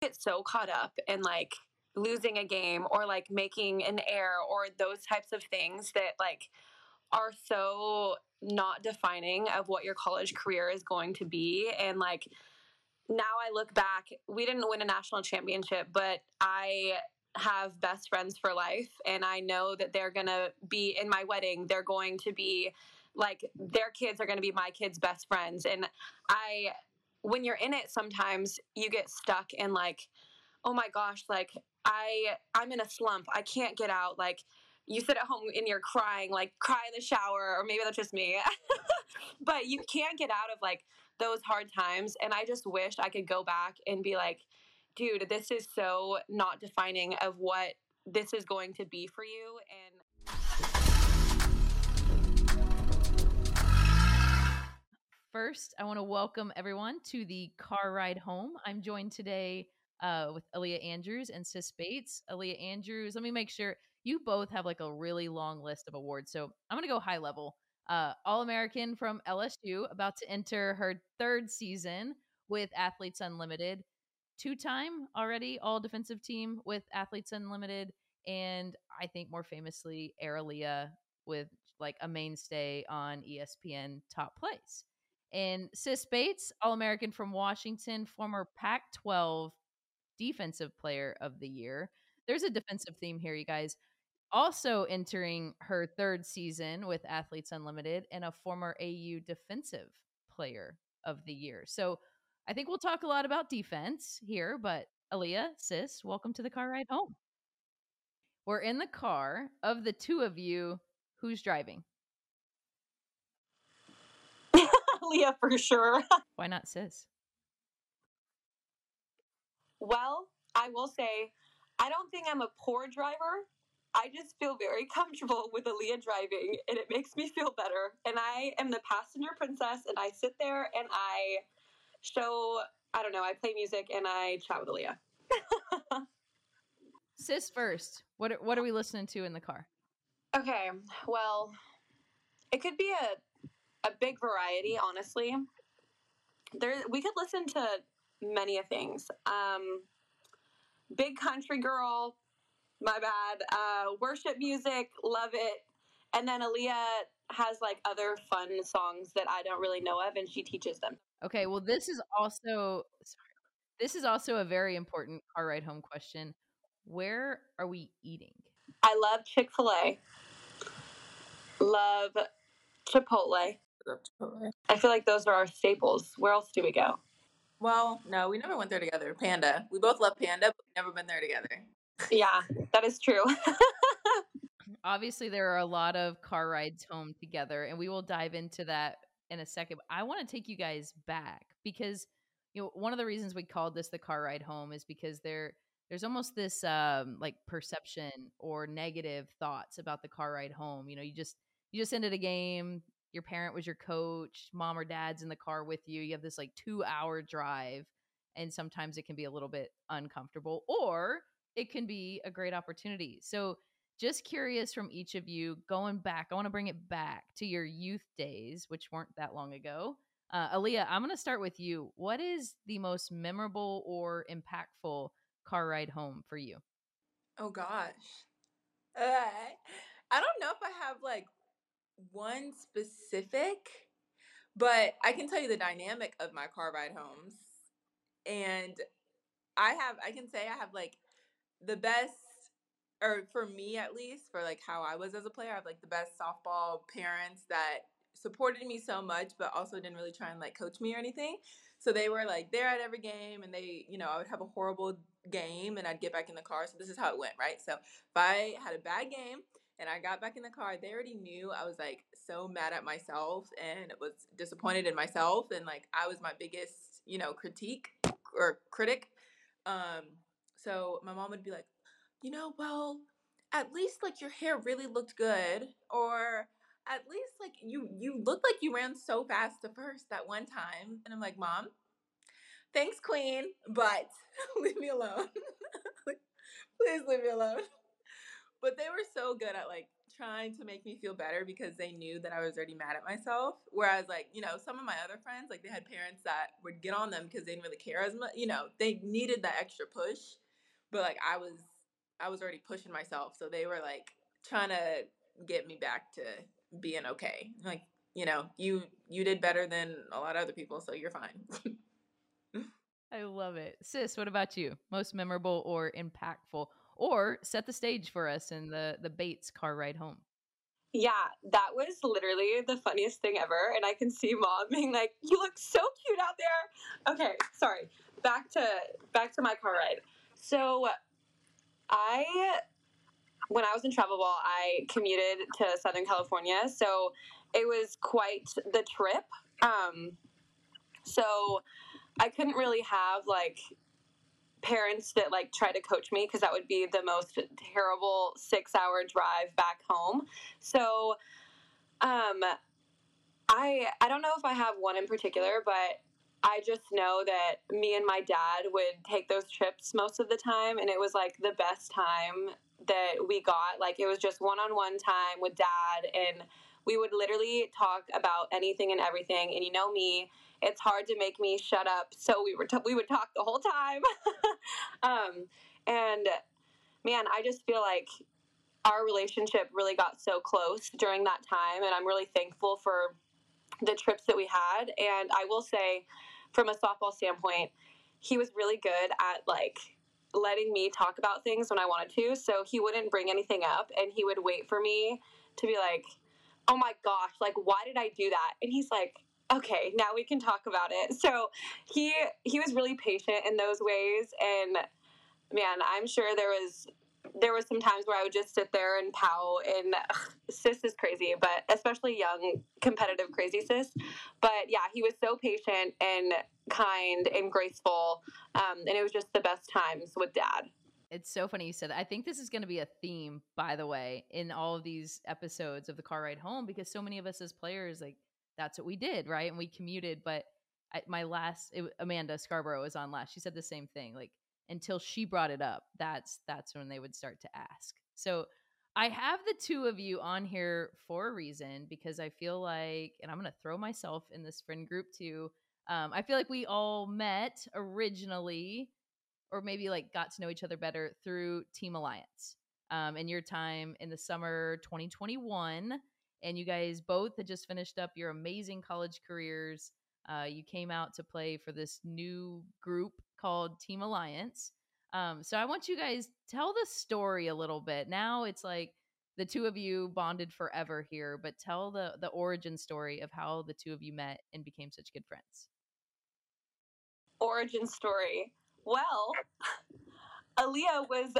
get so caught up in like losing a game or like making an error or those types of things that like are so not defining of what your college career is going to be and like now I look back, we didn't win a national championship, but I have best friends for life and I know that they're going to be in my wedding. They're going to be like their kids are going to be my kids' best friends and I when you're in it sometimes you get stuck in like oh my gosh, like I I'm in a slump. I can't get out like you sit at home and you're crying, like cry in the shower, or maybe that's just me. but you can't get out of like those hard times. And I just wish I could go back and be like, dude, this is so not defining of what this is going to be for you. And First, I want to welcome everyone to the car ride home. I'm joined today uh, with Aaliyah Andrews and Sis Bates. Aaliyah Andrews, let me make sure you both have like a really long list of awards. So I'm going to go high level. Uh, All American from LSU, about to enter her third season with Athletes Unlimited. Two time already All Defensive Team with Athletes Unlimited. And I think more famously, Air-Aliyah with like a mainstay on ESPN Top Plays. And Sis Bates, mm-hmm. All American from Washington, former Pac 12 Defensive Player of the Year. There's a defensive theme here, you guys. Also entering her third season with Athletes Unlimited and a former AU Defensive Player of the Year. So I think we'll talk a lot about defense here, but Aaliyah, sis, welcome to the car ride home. We're in the car. Of the two of you, who's driving? Leah for sure. Why not sis? Well, I will say, I don't think I'm a poor driver. I just feel very comfortable with Aaliyah driving, and it makes me feel better. And I am the passenger princess, and I sit there and I show, I don't know, I play music and I chat with Aaliyah. Sis first. What are, what are we listening to in the car? Okay, well, it could be a a big variety, honestly. There, we could listen to many of things. Um, big country girl, my bad. Uh, worship music, love it. And then Aaliyah has like other fun songs that I don't really know of, and she teaches them. Okay, well, this is also sorry, this is also a very important car ride home question. Where are we eating? I love Chick Fil A. Love Chipotle. I feel like those are our staples. Where else do we go? Well, no, we never went there together. Panda. We both love Panda, but we've never been there together. Yeah, that is true. Obviously, there are a lot of car rides home together, and we will dive into that in a second. I want to take you guys back because you know one of the reasons we called this the car ride home is because there there's almost this um like perception or negative thoughts about the car ride home. You know, you just you just ended a game, your parent was your coach, mom or dad's in the car with you. You have this like 2-hour drive and sometimes it can be a little bit uncomfortable or it can be a great opportunity. So just curious from each of you going back i want to bring it back to your youth days which weren't that long ago uh, aaliyah i'm going to start with you what is the most memorable or impactful car ride home for you Oh gosh. Uh, I don't know if I have like one specific, but I can tell you the dynamic of my car ride homes. And I have, I can say I have like the best, or for me at least, for like how I was as a player, I have like the best softball parents that supported me so much, but also didn't really try and like coach me or anything. So they were like there at every game, and they, you know, I would have a horrible game, and I'd get back in the car. So this is how it went, right? So if I had a bad game and I got back in the car, they already knew I was like so mad at myself and was disappointed in myself, and like I was my biggest, you know, critique or critic. Um, so my mom would be like, you know, well, at least like your hair really looked good, or at least like you you looked like you ran so fast to first that one time and i'm like mom thanks queen but leave me alone please leave me alone but they were so good at like trying to make me feel better because they knew that I was already mad at myself. Whereas, like, you know, some of my other friends, like, they had parents that would get on them because they didn't really care as much. You know, they needed that extra push, but like, I was, I was already pushing myself, so they were like trying to get me back to being okay. Like, you know, you you did better than a lot of other people, so you're fine. I love it. Sis, what about you? Most memorable or impactful? Or set the stage for us in the the Bates car ride home. Yeah, that was literally the funniest thing ever. And I can see mom being like, You look so cute out there. Okay, sorry. Back to back to my car ride. So I when I was in travel ball, I commuted to Southern California. So it was quite the trip. Um so I couldn't really have like parents that like try to coach me because that would be the most terrible six hour drive back home. So um I I don't know if I have one in particular, but I just know that me and my dad would take those trips most of the time and it was like the best time that we got. Like it was just one on one time with dad and we would literally talk about anything and everything. And you know me, it's hard to make me shut up. So we were t- we would talk the whole time. um, and man, I just feel like our relationship really got so close during that time, and I'm really thankful for the trips that we had. And I will say, from a softball standpoint, he was really good at like letting me talk about things when I wanted to. So he wouldn't bring anything up, and he would wait for me to be like, "Oh my gosh, like why did I do that?" And he's like okay, now we can talk about it. So he he was really patient in those ways, and man, I'm sure there was there was some times where I would just sit there and pout and ugh, sis is crazy, but especially young competitive crazy sis. But yeah, he was so patient and kind and graceful, um, and it was just the best times with dad. It's so funny you said that. I think this is going to be a theme, by the way, in all of these episodes of the car ride home because so many of us as players, like that's what we did, right? And we commuted. But my last, it, Amanda Scarborough was on last. She said the same thing. Like until she brought it up, that's that's when they would start to ask. So I have the two of you on here for a reason because I feel like, and I'm going to throw myself in this friend group too. Um, I feel like we all met originally, or maybe like got to know each other better through Team Alliance. Um, in your time in the summer 2021, and you guys both had just finished up your amazing college careers. Uh, you came out to play for this new group called Team Alliance. Um, so I want you guys tell the story a little bit. Now it's like the two of you bonded forever here, but tell the the origin story of how the two of you met and became such good friends. Origin story. Well, Aaliyah was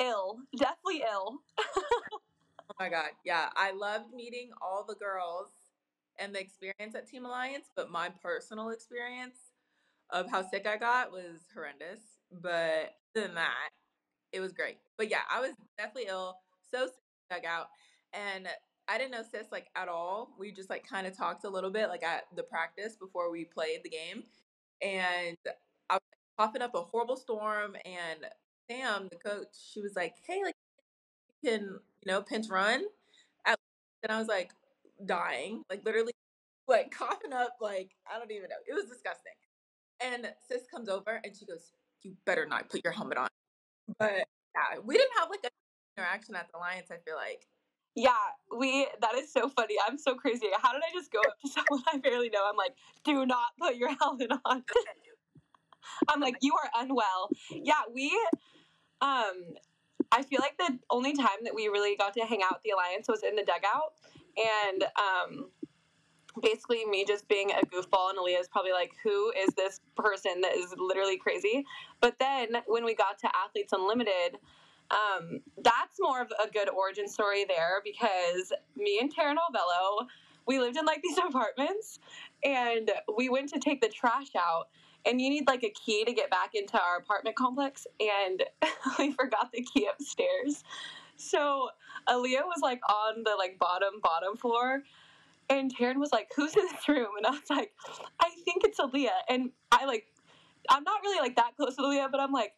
ill, deathly ill. Oh my god, yeah. I loved meeting all the girls and the experience at Team Alliance, but my personal experience of how sick I got was horrendous. But other than that, it was great. But yeah, I was definitely ill, so sick, dug out, and I didn't know sis like at all. We just like kind of talked a little bit like at the practice before we played the game, and I was coughing up a horrible storm. And Sam, the coach, she was like, "Hey, like, can you know, pinch run. At, and I was like dying, like literally like coughing up, like I don't even know. It was disgusting. And sis comes over and she goes, You better not put your helmet on. But yeah, we didn't have like a interaction at the Alliance, I feel like. Yeah, we that is so funny. I'm so crazy. How did I just go up to someone I barely know? I'm like, do not put your helmet on. I'm like, you are unwell. Yeah, we um I feel like the only time that we really got to hang out with the Alliance was in the dugout. And um, basically, me just being a goofball, and Aaliyah is probably like, Who is this person that is literally crazy? But then when we got to Athletes Unlimited, um, that's more of a good origin story there because me and Taryn Alvello, we lived in like these apartments and we went to take the trash out and you need like a key to get back into our apartment complex and we forgot the key upstairs so Aaliyah was like on the like bottom bottom floor and Taryn was like who's in this room and I was like I think it's Aaliyah and I like I'm not really like that close to Aaliyah but I'm like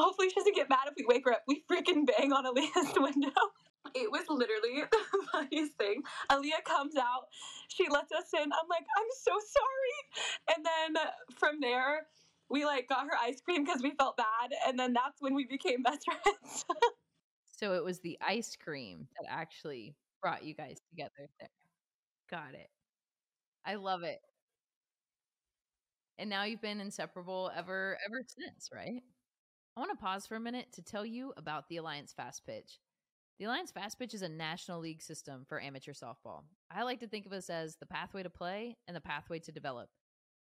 hopefully she doesn't get mad if we wake her up. We freaking bang on Aaliyah's window. It was literally the funniest thing. Aaliyah comes out, she lets us in. I'm like, I'm so sorry. And then from there, we like got her ice cream because we felt bad. And then that's when we became best friends. so it was the ice cream that actually brought you guys together there. Got it. I love it. And now you've been inseparable ever ever since, right? I want to pause for a minute to tell you about the Alliance Fast Pitch. The Alliance Fast Pitch is a national league system for amateur softball. I like to think of us as the pathway to play and the pathway to develop.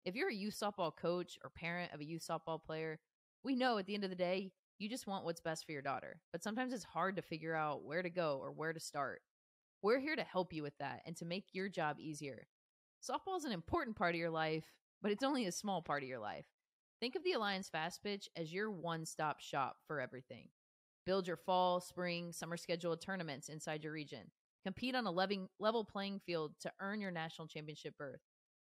If you're a youth softball coach or parent of a youth softball player, we know at the end of the day, you just want what's best for your daughter. But sometimes it's hard to figure out where to go or where to start. We're here to help you with that and to make your job easier. Softball is an important part of your life, but it's only a small part of your life. Think of the Alliance Fast Pitch as your one stop shop for everything. Build your fall, spring, summer schedule tournaments inside your region. Compete on a level playing field to earn your national championship berth.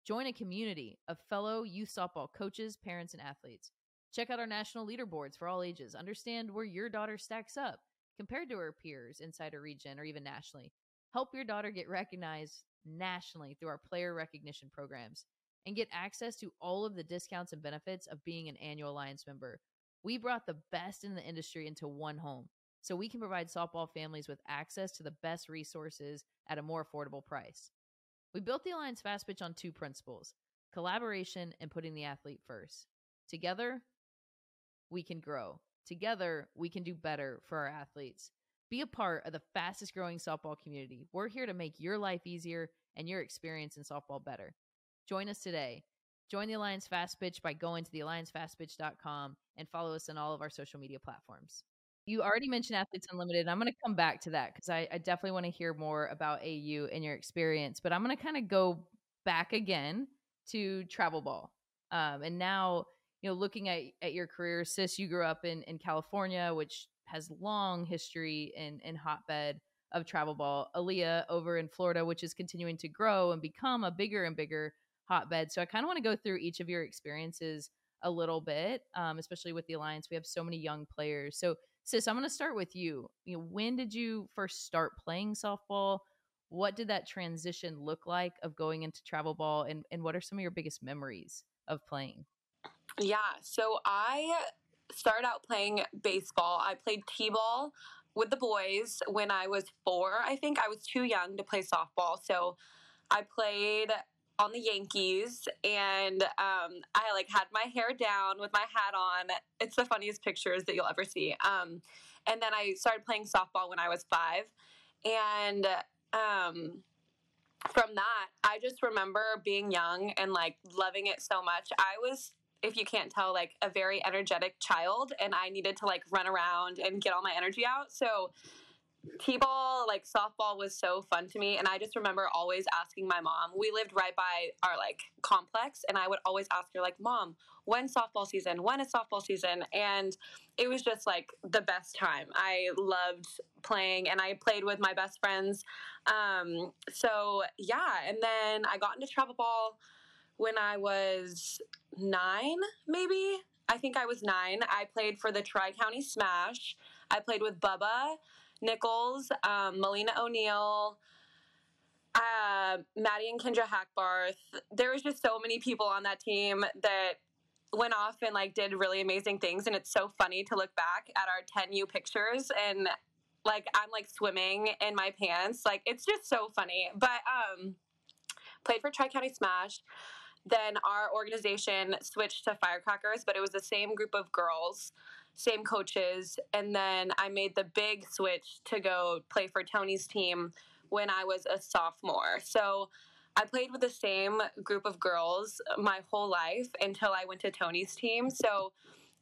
Join a community of fellow youth softball coaches, parents, and athletes. Check out our national leaderboards for all ages. Understand where your daughter stacks up compared to her peers inside her region or even nationally. Help your daughter get recognized nationally through our player recognition programs and get access to all of the discounts and benefits of being an annual Alliance member. We brought the best in the industry into one home so we can provide softball families with access to the best resources at a more affordable price. We built the Alliance Fast Pitch on two principles collaboration and putting the athlete first. Together, we can grow. Together, we can do better for our athletes. Be a part of the fastest growing softball community. We're here to make your life easier and your experience in softball better. Join us today. Join the Alliance Fast Pitch by going to thealliancefastpitch.com and follow us on all of our social media platforms. You already mentioned Athletes Unlimited. I'm going to come back to that because I, I, definitely want to hear more about AU and your experience. But I'm going to kind of go back again to travel ball. Um, and now, you know, looking at, at your career, sis, you grew up in, in California, which has long history in, in hotbed of travel ball. Aaliyah over in Florida, which is continuing to grow and become a bigger and bigger hotbed. So I kind of want to go through each of your experiences a little bit, um, especially with the alliance. We have so many young players. So, sis, I'm going to start with you. You know, when did you first start playing softball? What did that transition look like of going into travel ball, and and what are some of your biggest memories of playing? Yeah, so I started out playing baseball. I played t-ball with the boys when I was four. I think I was too young to play softball, so I played on the Yankees, and um, I like had my hair down with my hat on. It's the funniest pictures that you'll ever see. Um, and then I started playing softball when I was five, and um, from that, I just remember being young and like loving it so much. I was if you can't tell, like a very energetic child, and I needed to like run around and get all my energy out. So t-ball like softball was so fun to me and i just remember always asking my mom we lived right by our like complex and i would always ask her like mom when softball season? When is softball season? And it was just like the best time. I loved playing and i played with my best friends um, so yeah and then i got into travel ball when i was nine maybe? I think i was nine. I played for the tri-county smash. I played with bubba Nickles, um, Melina O'Neill, uh, Maddie and Kendra Hackbarth. There was just so many people on that team that went off and like did really amazing things and it's so funny to look back at our 10U pictures and like I'm like swimming in my pants. Like it's just so funny. But um played for Tri County Smash. Then our organization switched to Firecrackers, but it was the same group of girls same coaches. And then I made the big switch to go play for Tony's team when I was a sophomore. So I played with the same group of girls my whole life until I went to Tony's team. So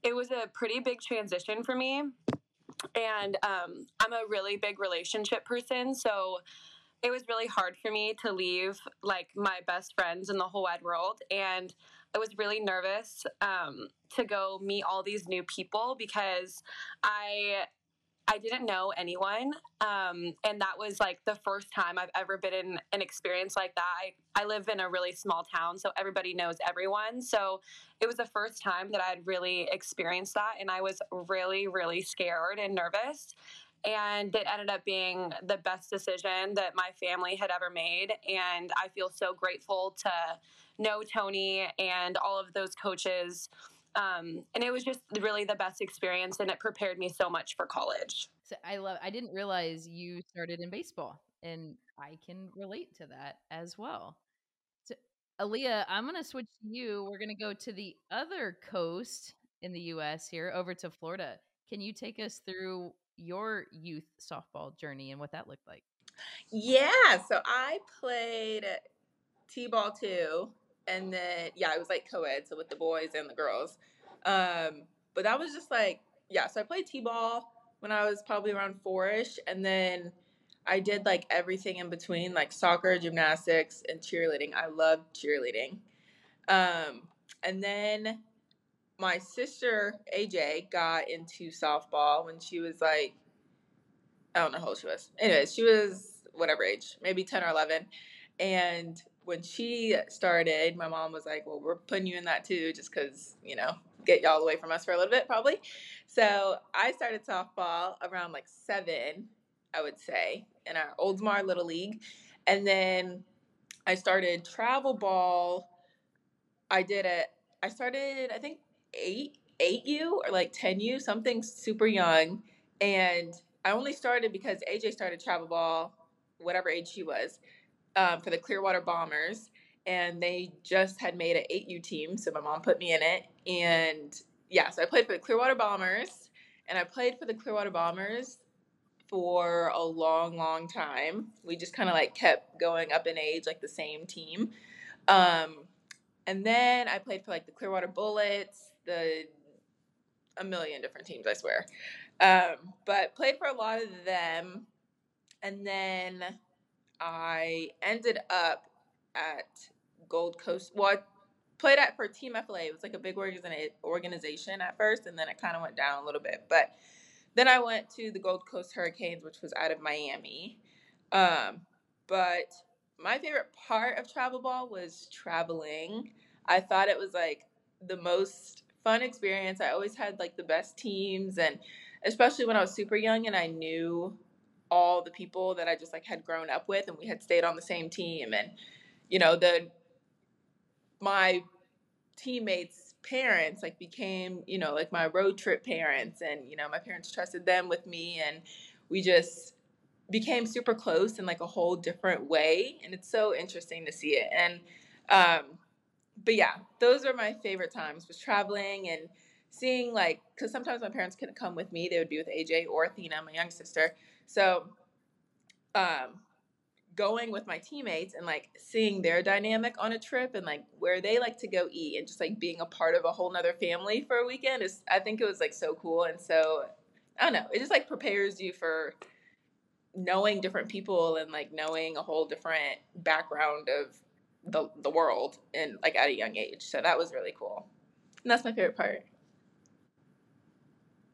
it was a pretty big transition for me. And um, I'm a really big relationship person. So it was really hard for me to leave like my best friends in the whole wide world. And I was really nervous um, to go meet all these new people because I I didn't know anyone. Um, and that was like the first time I've ever been in an experience like that. I, I live in a really small town, so everybody knows everyone. So it was the first time that I had really experienced that. And I was really, really scared and nervous. And it ended up being the best decision that my family had ever made. And I feel so grateful to know Tony and all of those coaches um, and it was just really the best experience, and it prepared me so much for college. So I love. I didn't realize you started in baseball, and I can relate to that as well. So, Aaliyah, I'm going to switch to you. We're going to go to the other coast in the U.S. here, over to Florida. Can you take us through your youth softball journey and what that looked like? Yeah, so I played t-ball too and then yeah, I was like co-ed, so with the boys and the girls. Um, but that was just like yeah. So I played t-ball when I was probably around four-ish, and then I did like everything in between, like soccer, gymnastics, and cheerleading. I loved cheerleading. Um, and then my sister AJ got into softball when she was like, I don't know how old she was. Anyways, she was whatever age, maybe 10 or 11. And when she started, my mom was like, "Well, we're putting you in that too, just because you know, get y'all away from us for a little bit, probably." So I started softball around like seven, I would say, in our Oldsmar Little League, and then I started travel ball. I did it. I started, I think eight, eight U or like ten U, something super young, and I only started because AJ started travel ball, whatever age she was um, for the Clearwater Bombers, and they just had made an 8U team, so my mom put me in it. And yeah, so I played for the Clearwater Bombers, and I played for the Clearwater Bombers for a long, long time. We just kind of like kept going up in age, like the same team. Um, and then I played for like the Clearwater Bullets, the a million different teams, I swear. Um, but played for a lot of them. And then I ended up at Gold Coast. Well, I played at for Team FLA. It was like a big organization at first, and then it kind of went down a little bit. But then I went to the Gold Coast Hurricanes, which was out of Miami. Um, but my favorite part of travel ball was traveling. I thought it was like the most fun experience. I always had like the best teams, and especially when I was super young and I knew all the people that I just like had grown up with and we had stayed on the same team and you know the my teammates parents like became you know like my road trip parents and you know my parents trusted them with me and we just became super close in like a whole different way and it's so interesting to see it and um but yeah those are my favorite times was traveling and seeing like because sometimes my parents couldn't come with me they would be with aj or athena my young sister. So, um, going with my teammates and like seeing their dynamic on a trip and like where they like to go eat and just like being a part of a whole nother family for a weekend is I think it was like so cool. And so I don't know it just like prepares you for knowing different people and like knowing a whole different background of the the world and like at a young age so that was really cool and that's my favorite part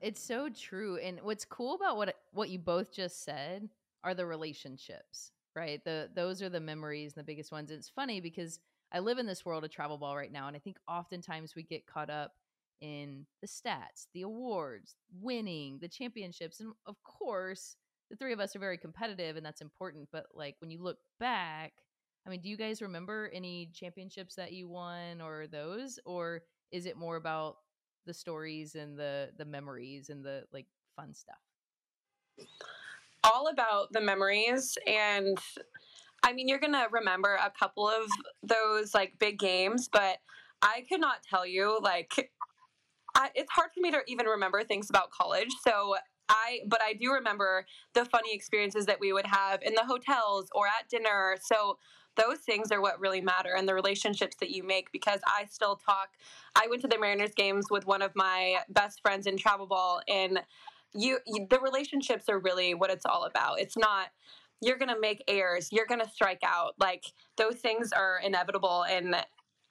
it's so true. And what's cool about what what you both just said are the relationships, right? The those are the memories, and the biggest ones. It's funny because I live in this world of travel ball right now, and I think oftentimes we get caught up in the stats, the awards, winning, the championships, and of course, the three of us are very competitive, and that's important. But like when you look back, I mean, do you guys remember any championships that you won or those, or is it more about the stories and the the memories and the like fun stuff all about the memories and i mean you're gonna remember a couple of those like big games but i could not tell you like I, it's hard for me to even remember things about college so I but I do remember the funny experiences that we would have in the hotels or at dinner. So those things are what really matter and the relationships that you make because I still talk. I went to the Mariners games with one of my best friends in travel ball, and you, you the relationships are really what it's all about. It's not you're going to make errors, you're going to strike out. Like those things are inevitable and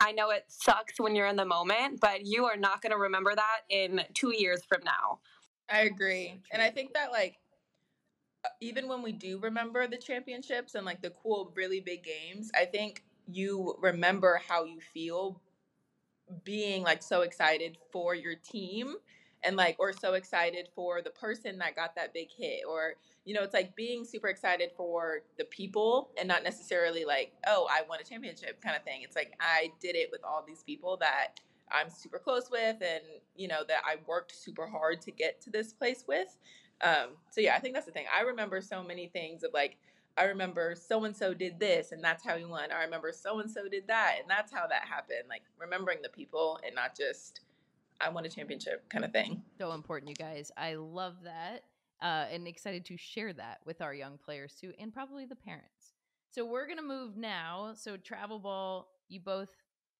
I know it sucks when you're in the moment, but you are not going to remember that in 2 years from now. I agree. And I think that like Uh, even when we do remember the championships and like the cool really big games, I think you remember how you feel being like so excited for your team and like or so excited for the person that got that big hit or you know it's like being super excited for the people and not necessarily like oh i won a championship kind of thing. It's like i did it with all these people that i'm super close with and you know that i worked super hard to get to this place with um, so yeah i think that's the thing i remember so many things of like I remember so and so did this and that's how he won. I remember so and so did that and that's how that happened. Like remembering the people and not just I won a championship kind of thing. So important, you guys. I love that. Uh, and excited to share that with our young players too, and probably the parents. So we're gonna move now. So travel ball, you both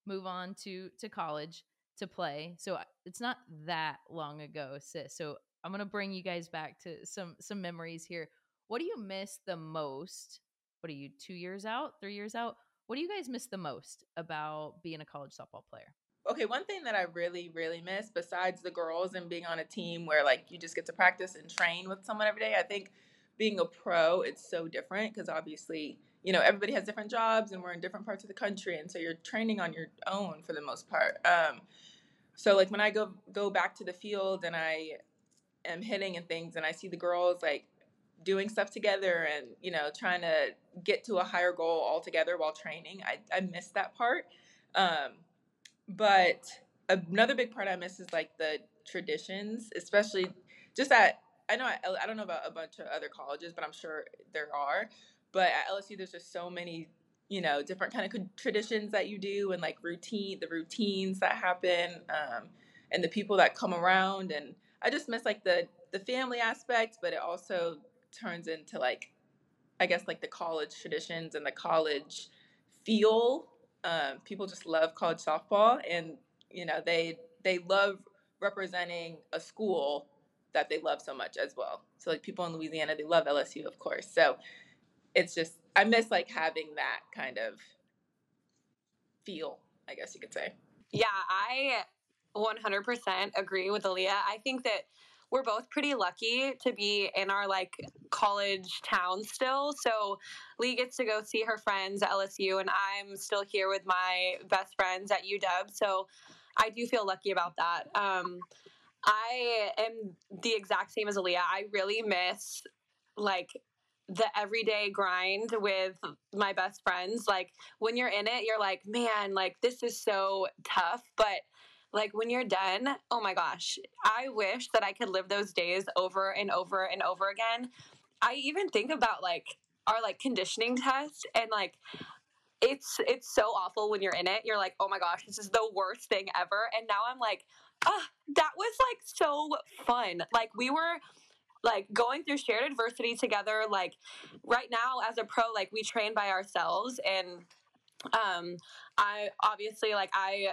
move on to to college to play. So uh, it's not that long ago, sis. So I'm gonna bring you guys back to some some memories here. What do you miss the most? What are you, two years out, three years out? What do you guys miss the most about being a college softball player? Okay, one thing that I really, really miss, besides the girls and being on a team where like you just get to practice and train with someone every day, I think being a pro, it's so different because obviously, you know, everybody has different jobs and we're in different parts of the country, and so you're training on your own for the most part. Um, so like when I go go back to the field and I am hitting and things, and I see the girls like doing stuff together and you know trying to get to a higher goal all together while training i, I miss that part. Um, but another big part i miss is like the traditions especially just at i know I, I don't know about a bunch of other colleges but i'm sure there are but at lsu there's just so many you know different kind of traditions that you do and like routine the routines that happen um, and the people that come around and i just miss like the the family aspect but it also turns into like I guess like the college traditions and the college feel. Um, people just love college softball, and you know they they love representing a school that they love so much as well. So like people in Louisiana, they love LSU, of course. So it's just I miss like having that kind of feel, I guess you could say. Yeah, I 100% agree with Aaliyah. I think that we're both pretty lucky to be in our like college town still. So Lee gets to go see her friends at LSU, and I'm still here with my best friends at UW. So I do feel lucky about that. Um, I am the exact same as Aaliyah. I really miss like the everyday grind with my best friends. Like when you're in it, you're like, man, like this is so tough, but like when you're done, oh my gosh, I wish that I could live those days over and over and over again. I even think about like our like conditioning test and like it's it's so awful when you're in it. You're like, "Oh my gosh, this is the worst thing ever." And now I'm like, "Ah, that was like so fun." Like we were like going through shared adversity together like right now as a pro like we train by ourselves and um i obviously like i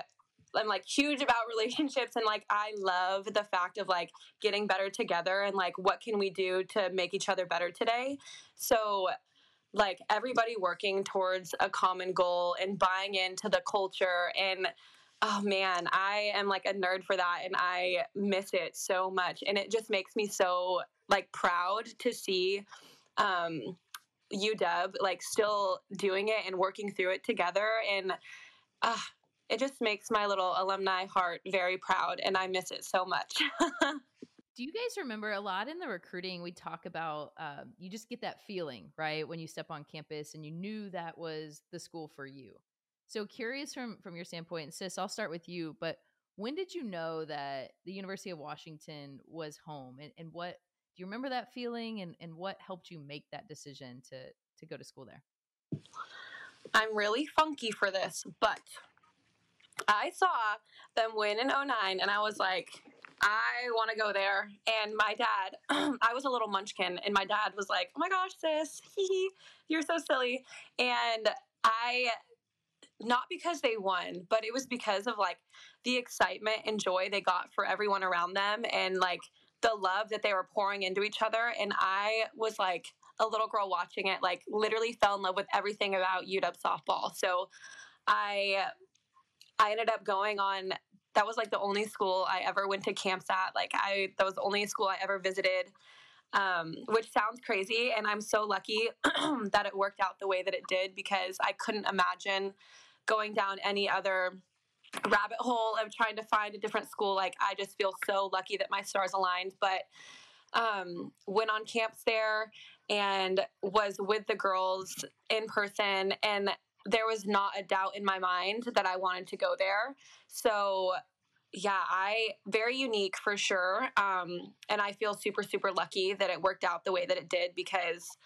I'm like huge about relationships and like I love the fact of like getting better together and like what can we do to make each other better today. So like everybody working towards a common goal and buying into the culture and oh man, I am like a nerd for that and I miss it so much and it just makes me so like proud to see um UW like still doing it and working through it together and uh, it just makes my little alumni heart very proud and I miss it so much. Do you guys remember a lot in the recruiting? We talk about uh, you just get that feeling, right, when you step on campus and you knew that was the school for you. So curious from from your standpoint, and sis. I'll start with you. But when did you know that the University of Washington was home, and, and what do you remember that feeling, and and what helped you make that decision to to go to school there? I'm really funky for this, but I saw them win in 09 and I was like, I want to go there. And my dad, I was a little munchkin, and my dad was like, Oh my gosh, sis, you're so silly. And I, not because they won, but it was because of like the excitement and joy they got for everyone around them and like the love that they were pouring into each other. And I was like a little girl watching it, like literally fell in love with everything about UW softball. So I I ended up going on that was like the only school I ever went to camps at. Like I that was the only school I ever visited. Um, which sounds crazy, and I'm so lucky that it worked out the way that it did because I couldn't imagine going down any other rabbit hole of trying to find a different school. Like I just feel so lucky that my stars aligned. But um, went on camps there and was with the girls in person and there was not a doubt in my mind that I wanted to go there. So yeah, I very unique for sure. Um, and I feel super, super lucky that it worked out the way that it did because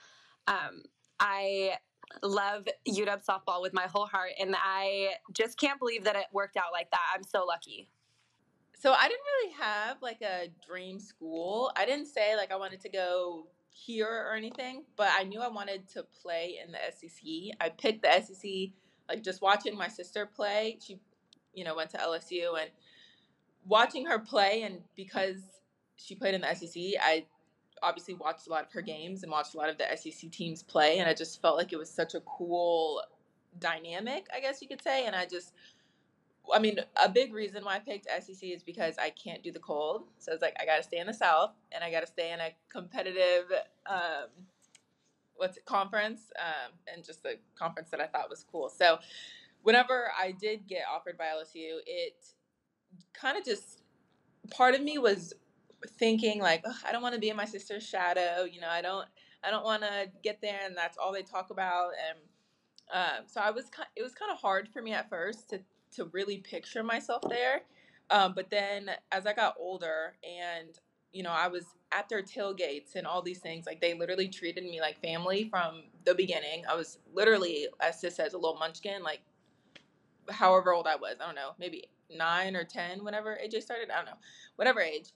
um, I love UW softball with my whole heart, and I just can't believe that it worked out like that. I'm so lucky. So I didn't really have like a dream school. I didn't say like I wanted to go here or anything, but I knew I wanted to play in the SEC. I picked the SEC like just watching my sister play. She, you know, went to LSU and watching her play, and because she played in the SEC, I obviously watched a lot of her games and watched a lot of the SEC teams play, and I just felt like it was such a cool dynamic, I guess you could say. And I just, I mean, a big reason why I picked SEC is because I can't do the cold. So it's like I got to stay in the South and I got to stay in a competitive, um, what's it, conference, um, and just a conference that I thought was cool. So whenever I did get offered by LSU, it kind of just part of me was thinking like I don't want to be in my sister's shadow. You know, I don't I don't want to get there and that's all they talk about. And um, so I was it was kind of hard for me at first to to really picture myself there. Um, but then as I got older and you know I was at their tailgates and all these things, like they literally treated me like family from the beginning. I was literally, as Sis says, a little munchkin, like however old I was. I don't know, maybe nine or ten whenever AJ started. I don't know, whatever age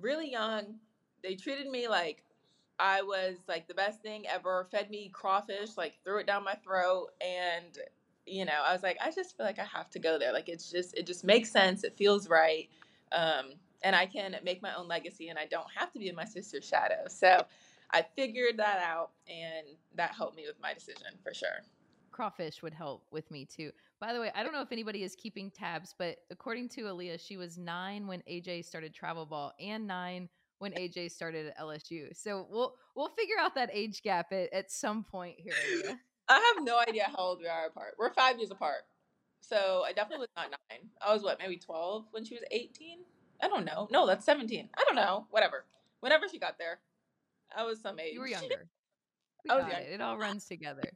really young. They treated me like I was like the best thing ever, fed me crawfish, like threw it down my throat. And, you know, I was like, I just feel like I have to go there. Like it's just, it just makes sense. It feels right. Um, and I can make my own legacy and I don't have to be in my sister's shadow. So I figured that out and that helped me with my decision for sure. Crawfish would help with me too. By the way, I don't know if anybody is keeping tabs, but according to Aaliyah, she was nine when AJ started travel ball and nine when AJ started at LSU. So we'll we'll figure out that age gap at, at some point here. I have no idea how old we are apart. We're five years apart. So I definitely was not nine. I was what, maybe twelve when she was eighteen? I don't know. No, that's seventeen. I don't know. Whatever. Whenever she got there. I was some age. You were younger. We I was got it. It all runs together.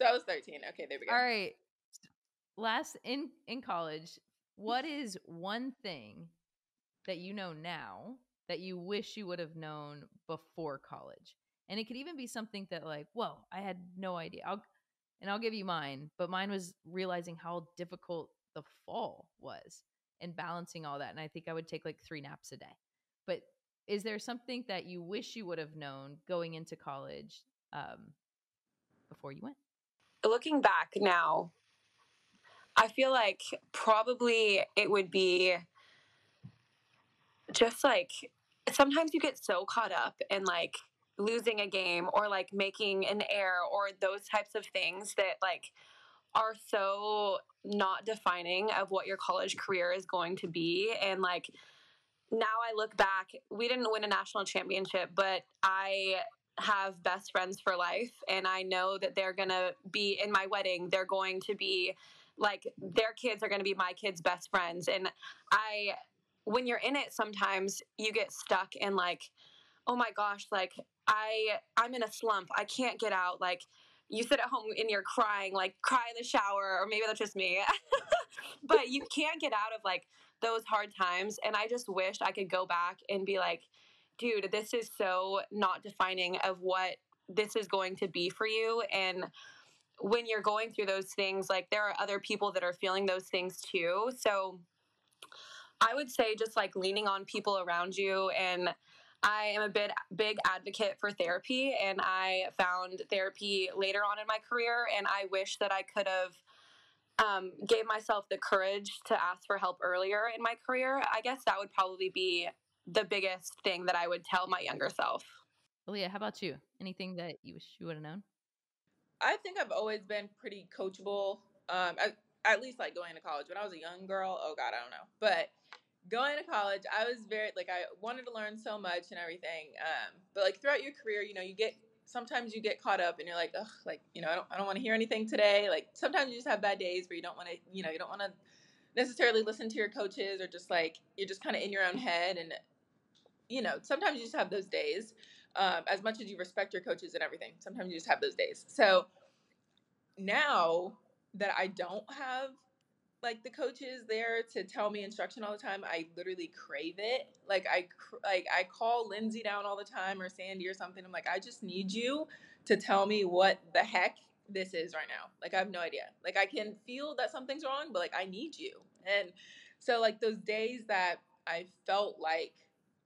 So I was 13. Okay, there we go. All right. Last in in college, what is one thing that you know now that you wish you would have known before college? And it could even be something that like, whoa, I had no idea. I'll and I'll give you mine, but mine was realizing how difficult the fall was and balancing all that. And I think I would take like three naps a day. But is there something that you wish you would have known going into college um, before you went? Looking back now, I feel like probably it would be just like sometimes you get so caught up in like losing a game or like making an error or those types of things that like are so not defining of what your college career is going to be. And like now I look back we didn't win a national championship but I have best friends for life and I know that they're going to be in my wedding. They're going to be like their kids are going to be my kids best friends. And I when you're in it sometimes you get stuck in like oh my gosh like I I'm in a slump I can't get out like you sit at home and you're crying like cry in the shower or maybe that's just me but you can't get out of like those hard times and I just wish I could go back and be like dude, this is so not defining of what this is going to be for you. And when you're going through those things, like there are other people that are feeling those things too. So I would say just like leaning on people around you and I am a bit big advocate for therapy and I found therapy later on in my career and I wish that I could have um, gave myself the courage to ask for help earlier in my career. I guess that would probably be the biggest thing that I would tell my younger self. Aaliyah, how about you? Anything that you wish you would have known? I think I've always been pretty coachable. Um, I, at least like going to college. When I was a young girl, oh god, I don't know. But going to college, I was very like I wanted to learn so much and everything. Um, but like throughout your career, you know, you get sometimes you get caught up and you're like, ugh, like you know, I don't I don't want to hear anything today. Like sometimes you just have bad days where you don't want to, you know, you don't want to necessarily listen to your coaches or just like you're just kind of in your own head and you know sometimes you just have those days um, as much as you respect your coaches and everything sometimes you just have those days so now that i don't have like the coaches there to tell me instruction all the time i literally crave it like i like i call lindsay down all the time or sandy or something i'm like i just need you to tell me what the heck this is right now. Like I have no idea. Like I can feel that something's wrong, but like I need you. And so like those days that I felt like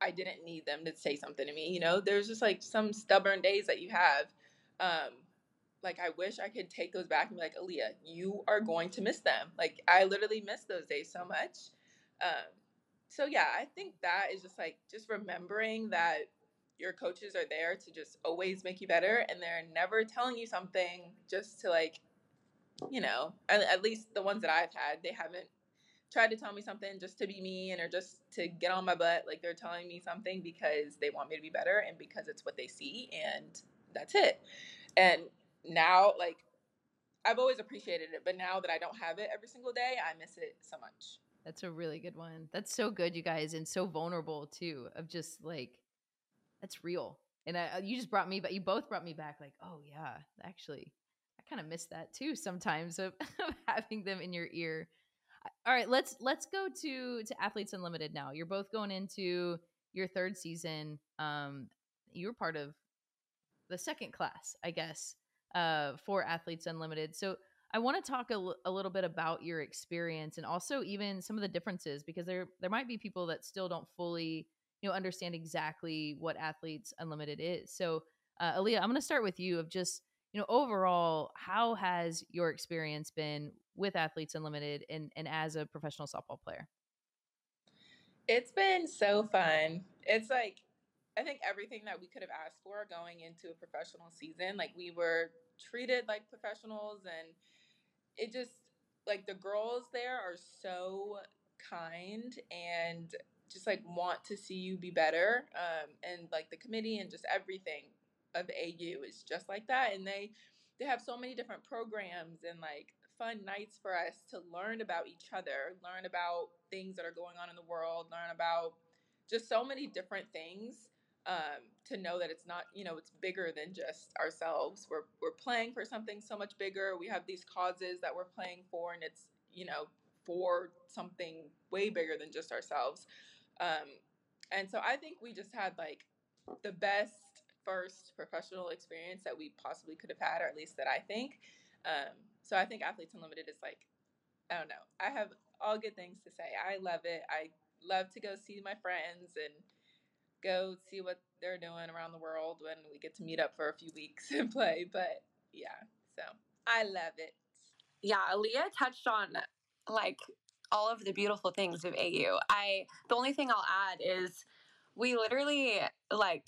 I didn't need them to say something to me, you know, there's just like some stubborn days that you have. Um like I wish I could take those back and be like, Aliyah, you are going to miss them. Like I literally miss those days so much. Um so yeah, I think that is just like just remembering that your coaches are there to just always make you better and they're never telling you something just to like you know at, at, least the ones that i've had they haven't tried to tell me something just to be mean or just to get on my butt like they're telling me something because they want me to be better and because it's what they see and that's it and now like i've always appreciated it but now that i don't have it every single day i miss it so much that's a really good one that's so good you guys and so vulnerable too of just like that's real. And I, you just brought me, but you both brought me back. Like, oh yeah, actually, I kind of miss that too sometimes of, of having them in your ear. All right, let's let's go to to Athletes Unlimited now. You're both going into your third season. Um, you were part of the second class, I guess, uh, for Athletes Unlimited. So I want to talk a, l- a little bit about your experience and also even some of the differences because there there might be people that still don't fully you know understand exactly what athletes unlimited is. So uh, aliyah i'm going to start with you of just you know overall how has your experience been with athletes unlimited and, and as a professional softball player? It's been so fun. It's like i think everything that we could have asked for going into a professional season like we were treated like professionals and it just like the girls there are so kind and just like want to see you be better um, and like the committee and just everything of AU is just like that and they they have so many different programs and like fun nights for us to learn about each other, learn about things that are going on in the world, learn about just so many different things um, to know that it's not, you know, it's bigger than just ourselves. We're, we're playing for something so much bigger. We have these causes that we're playing for, and it's, you know, for something way bigger than just ourselves. Um, and so I think we just had like the best first professional experience that we possibly could have had, or at least that I think. Um, so I think Athletes Unlimited is like, I don't know. I have all good things to say. I love it. I love to go see my friends and go see what they're doing around the world when we get to meet up for a few weeks and play. But yeah, so I love it. Yeah, Aliyah touched on like all of the beautiful things of AU. I the only thing I'll add is we literally like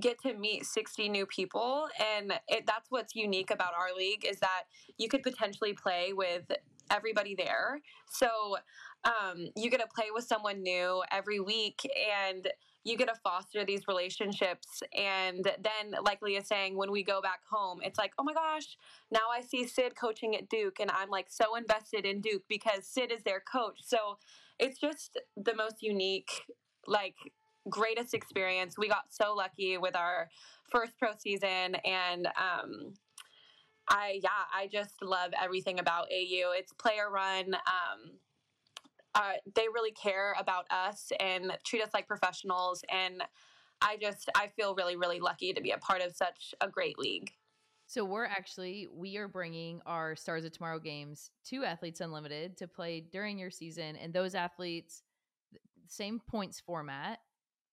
get to meet 60 new people and it, that's what's unique about our league is that you could potentially play with everybody there so um, you get to play with someone new every week and you get to foster these relationships. And then, like Leah saying, when we go back home, it's like, oh my gosh, now I see Sid coaching at Duke, and I'm like so invested in Duke because Sid is their coach. So it's just the most unique, like, greatest experience. We got so lucky with our first pro season, and um, I yeah, I just love everything about AU. It's player run. Um, uh, they really care about us and treat us like professionals. And I just, I feel really, really lucky to be a part of such a great league. So we're actually we are bringing our Stars of Tomorrow games to Athletes Unlimited to play during your season, and those athletes, same points format.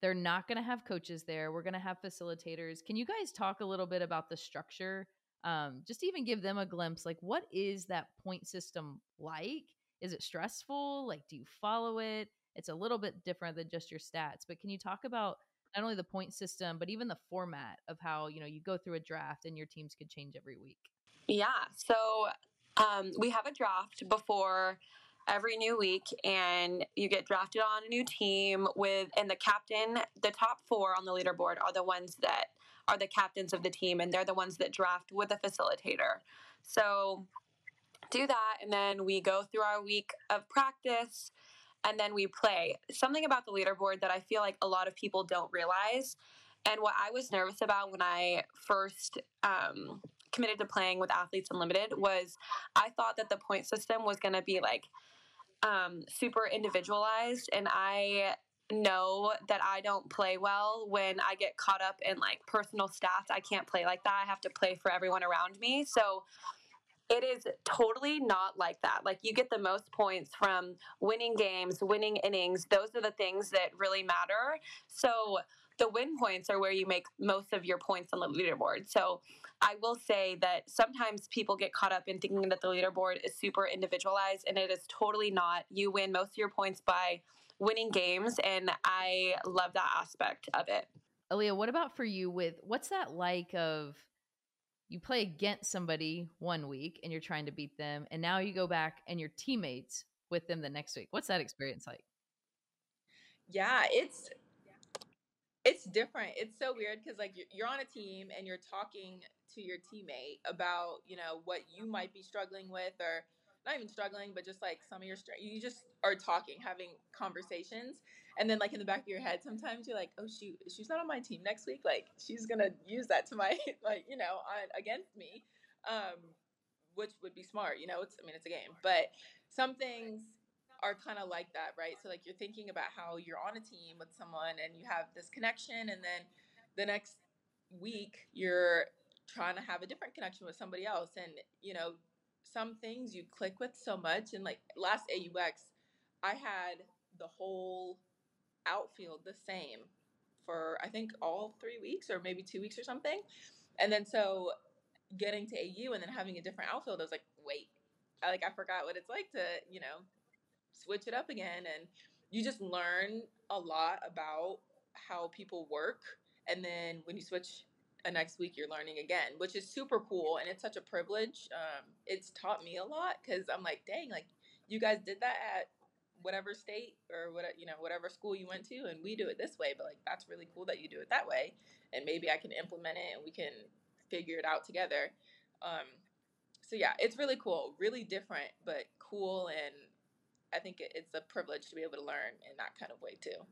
They're not going to have coaches there. We're going to have facilitators. Can you guys talk a little bit about the structure? Um, just even give them a glimpse, like what is that point system like, is it stressful? Like, do you follow it? It's a little bit different than just your stats, but can you talk about not only the point system, but even the format of how, you know, you go through a draft and your teams could change every week? Yeah. So Um, we have a draft before every new week and you get drafted on a new team with and the captain the top four on the leaderboard are the ones that are the captains of the team and they're the ones that draft with a facilitator. So do that and then we go through our week of practice and then we play. Something about the leaderboard that i feel like a lot of people don't realize and what i was nervous about when i first um, committed to playing with athletes unlimited was i thought that the point system was going to be like um, super individualized and i know that i don't play well when i get caught up in like personal stats i can't play like that i have to play for everyone around me so it is totally not like that. Like you get the most points from winning games, winning innings. Those are the things that really matter. So the win points are where you make most of your points on the leaderboard. So I will say that sometimes people get caught up in thinking that the leaderboard is super individualized, and it is totally not. You win most of your points by winning games, and I love that aspect of it. Aliyah, what about for you with what's that like of you play against somebody one week and you're trying to beat them, and now you go back and your teammates with them the next week? What's that experience like? Yeah, it's it's different. It's so weird because like you're, you're on a team and you're talking to your teammate about you know what you might be struggling with or not even struggling, but just like some of your str- you just are talking, having conversations, and then like in the back of your head, sometimes you're like, oh shoot, she's not on my team next week. Like she's gonna use that to my like you know on, against me, um, which would be smart. You know, it's I mean it's a game, but some things are kind of like that, right? So like you're thinking about how you're on a team with someone and you have this connection, and then the next week you're trying to have a different connection with somebody else, and you know some things you click with so much. And like last AUX, I had the whole outfield the same for I think all three weeks or maybe two weeks or something, and then so getting to AU and then having a different outfield, I was like, wait, I, like I forgot what it's like to you know switch it up again and you just learn a lot about how people work and then when you switch next week you're learning again which is super cool and it's such a privilege um, it's taught me a lot because i'm like dang like you guys did that at whatever state or what you know whatever school you went to and we do it this way but like that's really cool that you do it that way and maybe i can implement it and we can figure it out together um, so yeah it's really cool really different but cool and I think it's a privilege to be able to learn in that kind of way too.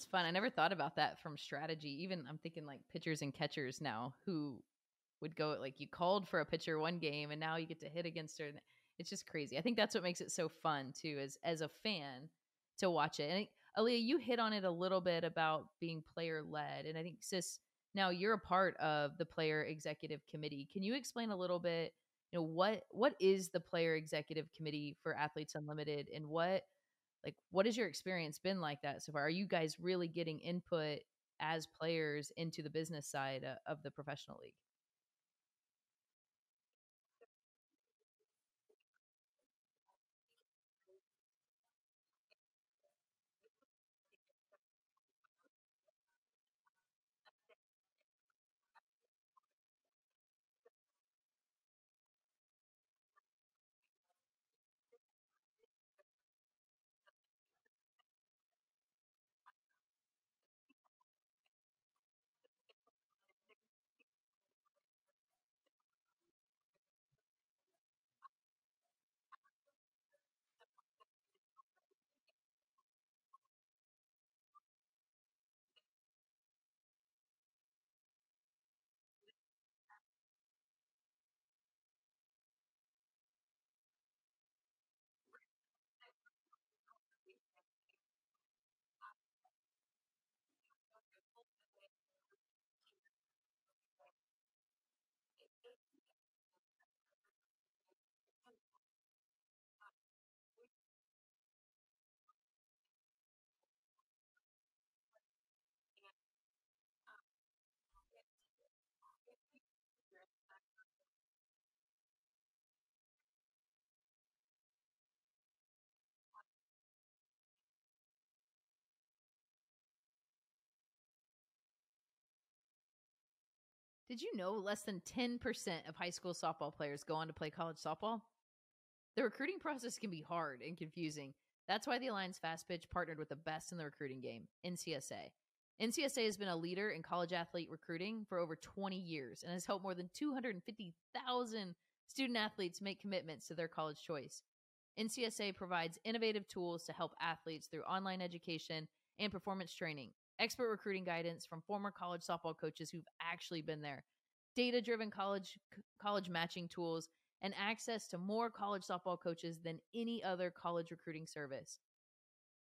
It's fun. I never thought about that from strategy. Even I'm thinking like pitchers and catchers now who would go like you called for a pitcher one game and now you get to hit against her. It's just crazy. I think that's what makes it so fun too, as as a fan to watch it. And Aliyah, you hit on it a little bit about being player led, and I think sis, now you're a part of the player executive committee. Can you explain a little bit you know what what is the player executive committee for athletes unlimited and what like what has your experience been like that so far? Are you guys really getting input as players into the business side uh, of the professional league Did you know less than 10% of high school softball players go on to play college softball? The recruiting process can be hard and confusing. That's why the Alliance Fast Pitch partnered with the best in the recruiting game, NCSA. NCSA has been a leader in college athlete recruiting for over 20 years and has helped more than 250,000 student athletes make commitments to their college choice. NCSA provides innovative tools to help athletes through online education and performance training, expert recruiting guidance from former college softball coaches who've actually been there, data-driven college college matching tools, and access to more college softball coaches than any other college recruiting service.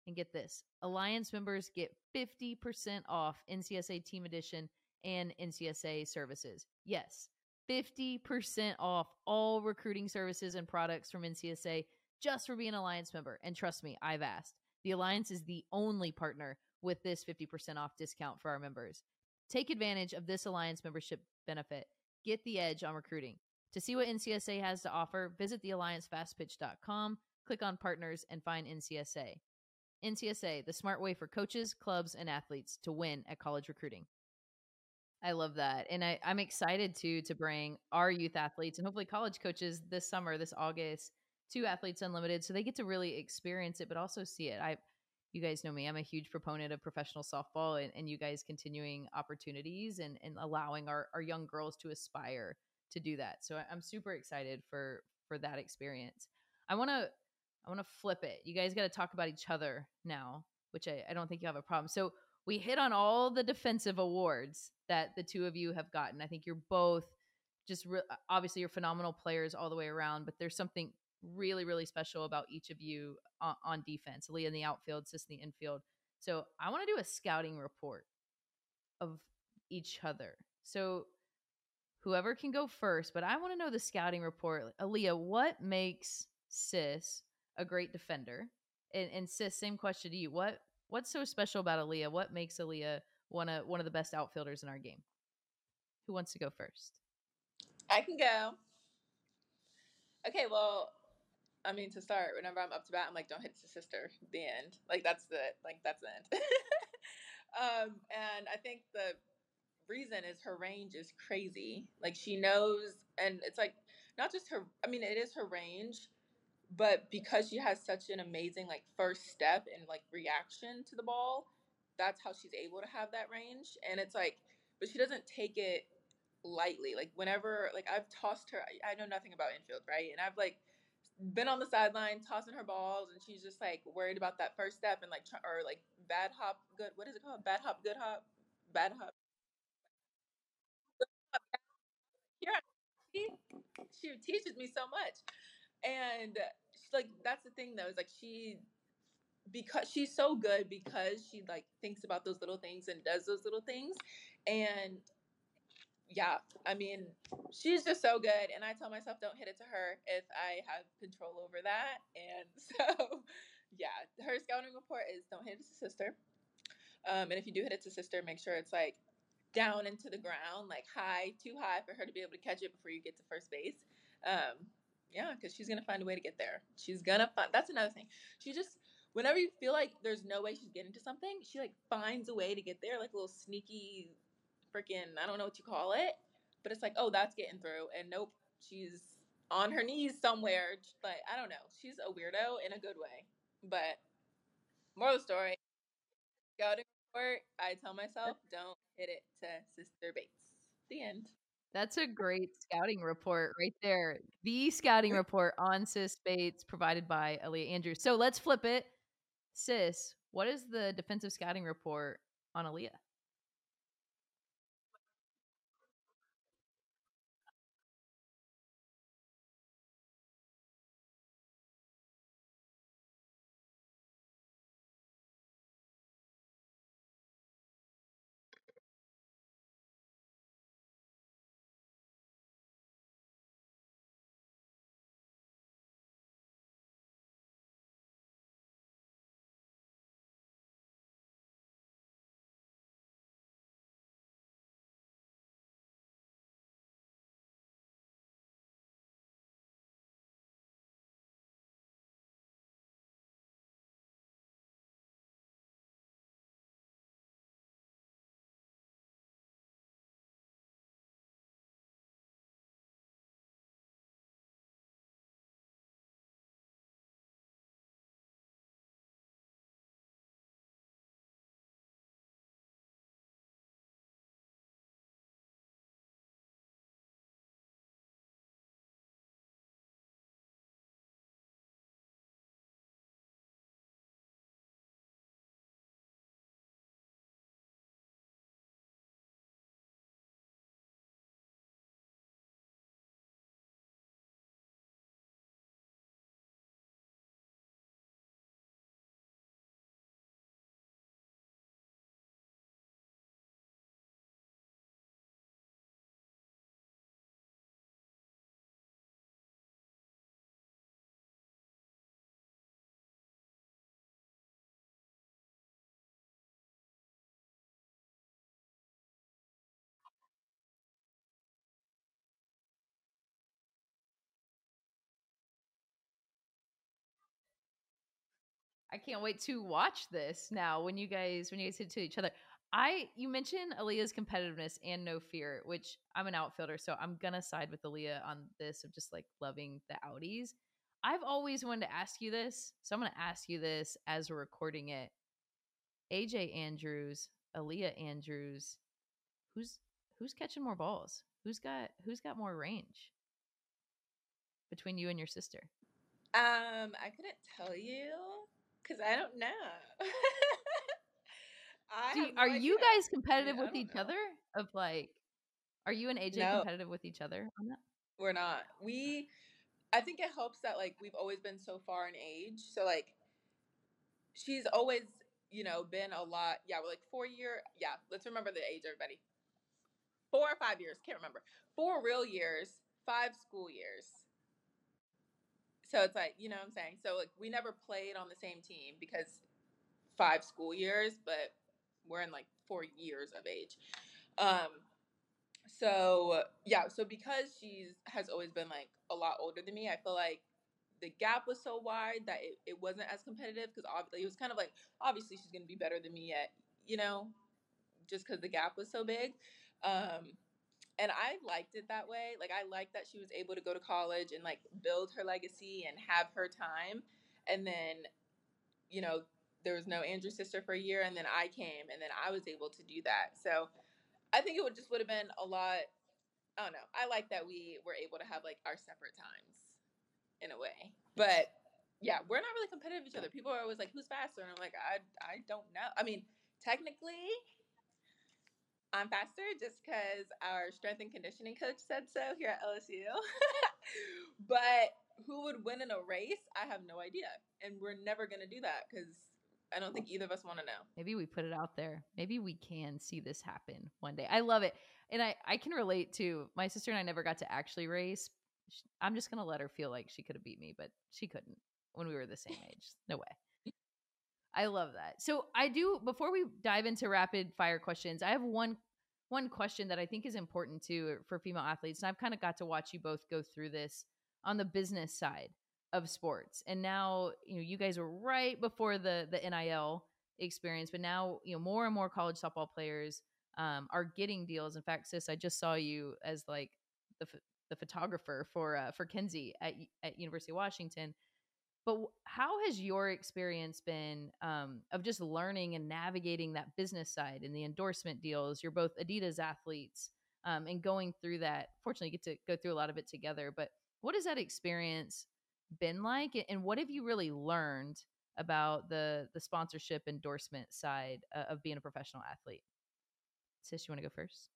And get this Alliance members get 50% off NCSA Team Edition and NCSA services. Yes, 50% off all recruiting services and products from NCSA just for being an Alliance member. And trust me, I've asked. The Alliance is the only partner with this 50% off discount for our members. Take advantage of this Alliance membership benefit. Get the edge on recruiting. To see what NCSA has to offer, visit thealliancefastpitch.com, click on partners, and find NCSA. NCSA, the smart way for coaches, clubs, and athletes to win at college recruiting. I love that. And I, I'm excited to to bring our youth athletes and hopefully college coaches this summer, this August, to Athletes Unlimited so they get to really experience it, but also see it. I you guys know me, I'm a huge proponent of professional softball and, and you guys continuing opportunities and, and allowing our, our young girls to aspire to do that. So I'm super excited for for that experience. I wanna I wanna flip it. You guys gotta talk about each other now, which I, I don't think you have a problem. So we hit on all the defensive awards that the two of you have gotten. I think you're both just re- obviously you're phenomenal players all the way around, but there's something really really special about each of you on, on defense. Leah in the outfield, Sis in the infield. So I want to do a scouting report of each other. So whoever can go first, but I want to know the scouting report. Uh, Aliyah, what makes Sis a great defender? And, and Sis, same question to you. What what's so special about Aliyah? What makes Aliyah one of one of the best outfielders in our game? Who wants to go first? I can go. Okay, well, I mean, to start, whenever I'm up to bat, I'm like, don't hit his sister. The end. Like that's the like that's the end. um, and I think the reason is her range is crazy. Like she knows, and it's like not just her. I mean, it is her range, but because she has such an amazing like first step and like reaction to the ball, that's how she's able to have that range. And it's like, but she doesn't take it lightly. Like whenever like I've tossed her, I, I know nothing about infield, right? And I've like been on the sideline tossing her balls, and she's just like worried about that first step and like or like bad hop, good. What is it called? Bad hop, good hop, bad hop. Here, she, she teaches me so much, and she's like that's the thing though is like she because she's so good because she like thinks about those little things and does those little things and yeah, I mean, she's just so good. And I tell myself, don't hit it to her if I have control over that. And so, yeah, her scouting report is don't hit it to sister. Um, and if you do hit it to sister, make sure it's like down into the ground, like high, too high for her to be able to catch it before you get to first base. Um, yeah, because she's gonna find a way to get there. She's gonna find. That's another thing. She just whenever you feel like there's no way she's getting to something, she like finds a way to get there, like a little sneaky freaking I don't know what you call it, but it's like, oh, that's getting through, and nope, she's on her knees somewhere. Like I don't know, she's a weirdo in a good way. But moral of the story, go to court. I tell myself, don't hit it to Sister Bates. The end. That's a great scouting report right there. The scouting report on Sis Bates provided by Aliyah Andrews. So let's flip it. Sis, what is the defensive scouting report on Aliyah? I can't wait to watch this now when you guys when you guys hit to each other. I you mentioned Aliyah's competitiveness and no fear, which I'm an outfielder, so I'm gonna side with Aliyah on this of just like loving the outies. I've always wanted to ask you this, so I'm gonna ask you this as we're recording it. AJ Andrews, Aliyah Andrews, who's who's catching more balls? Who's got who's got more range between you and your sister? Um, I couldn't tell you because I don't know. I Do you, no are you guys competitive Yeah, with each know. other? Of like, are you and AJ No. competitive with each other on that? We're not. We I think it helps that like we've always been so far in age. So like she's always, you know, been a lot yeah, we're like four year yeah, let's remember the age, everybody. Four or five years, can't remember. Four real years, five school years. So it's like, you know what I'm saying? So like we never played on the same team because five school years, but we're in like four years of age. Um so yeah, so because she's has always been like a lot older than me, I feel like the gap was so wide that it, it wasn't as competitive because obviously it was kind of like obviously she's gonna be better than me at you know just because the gap was so big. Um, and I liked it that way. Like I liked that she was able to go to college and like build her legacy and have her time. And then, you know, there was no Andrew's sister for a year, and then I came, and then I was able to do that. So I think it would just would have been a lot. I don't know. I like that we were able to have like our separate times in a way. But yeah, we're not really competitive with each other. People are always like, "Who's faster?" And I'm like, "I I don't know." I mean, technically, I'm faster just because our strength and conditioning coach said so here at LSU. but who would win in a race? I have no idea, and we're never gonna do that because I don't think either of us want to know. Maybe we put it out there. Maybe we can see this happen one day. I love it. And I, I can relate to my sister and I never got to actually race. I'm just going to let her feel like she could have beat me, but she couldn't when we were the same age. No way. I love that. So I do before we dive into rapid fire questions, I have one one question that I think is important too for female athletes. And I've kind of got to watch you both go through this on the business side of sports. And now, you know, you guys were right before the the NIL experience, but now, you know, more and more college softball players um, are getting deals. In fact, sis, I just saw you as like the the photographer for uh, for Kenzie at at University of Washington. But how has your experience been um, of just learning and navigating that business side and the endorsement deals? You're both Adidas athletes um, and going through that. Fortunately, you get to go through a lot of it together. But what has that experience been like, and what have you really learned about the the sponsorship endorsement side uh, of being a professional athlete? Sis, you want to go first?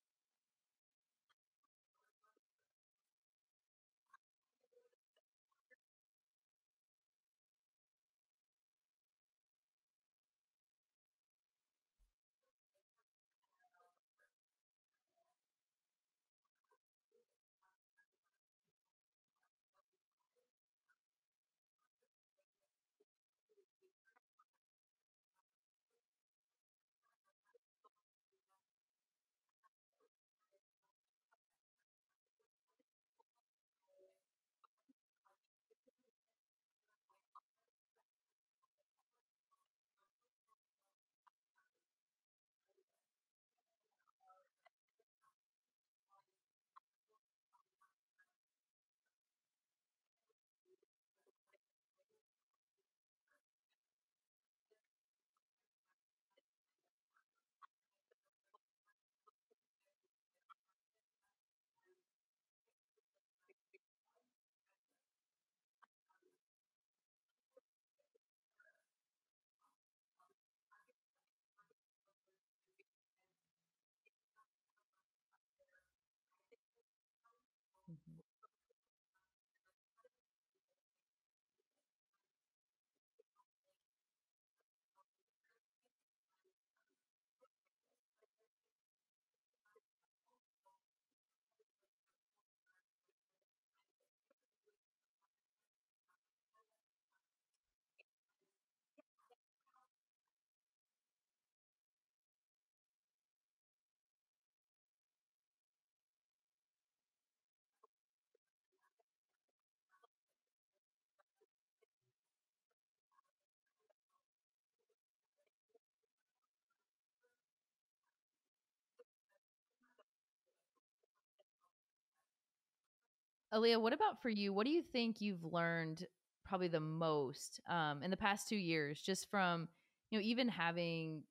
Aliyah, what about for you? What do you think you've learned probably the most um, in the past two years, just from you know even having